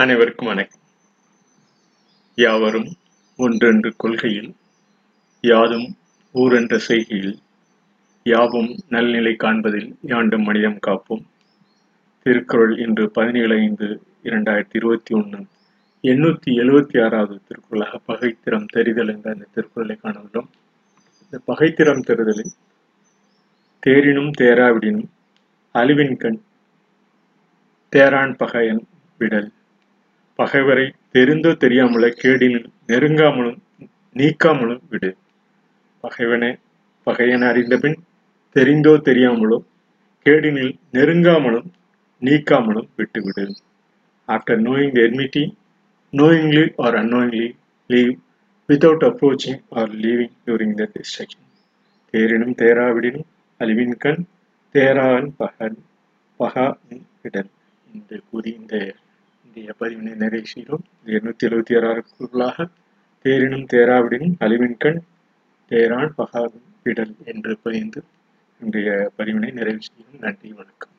அனைவருக்கும் வணக்கம். யாவரும் ஒன்றென்று கொள்கையில் யாதும் ஊரென்ற செய்கையில் யாவும் நல்நிலை காண்பதில் யாண்டும் மனிதம் காப்போம். திருக்குறள் இன்று பதினேழு ஐந்து இரண்டாயிரத்தி இருபத்தி ஒன்று எண்ணூற்றி எழுபத்தி ஆறாவது திருக்குறளாக பகைத்திறம் தெரிதல் என்ற அந்த திருக்குறளை காணவுள்ளோம். இந்த பகைத்திறம் தெரிதலில் தேரினும் தேராவிடினும் அழிவின் கண் தேரான் பகையன் விடல் பகைவரை தெரிந்தோ தெரியாமல கேடினில் நெருங்காமலும் நீக்காமலும் விடு. பகைவனை பகையன அறிந்தபின் தெரிந்தோ தெரியாமலோ கேடினில் நெருங்காமலும் நீக்காமலும் விட்டுவிடு. After knowing the knowingly knowingly or unknowingly leave without approaching or leaving during the destruction. தேரினும் தேராவிடினும் அழிவின் கண் தேரான் பகன் பகா இடல் என்று கூறி இந்த இன்றைய பதிவினை நிறைவு செய்கிறோம் இது எண்ணூத்தி எழுபத்தி ஆறாறுக்குள்ளாக தேரினும் தேராவிடினும் அழிவின் கண் தேரான் பகா விடல் என்று பதிந்து இன்றைய பதிவினை நிறைவு செய்கிறோம். நன்றி வணக்கம்.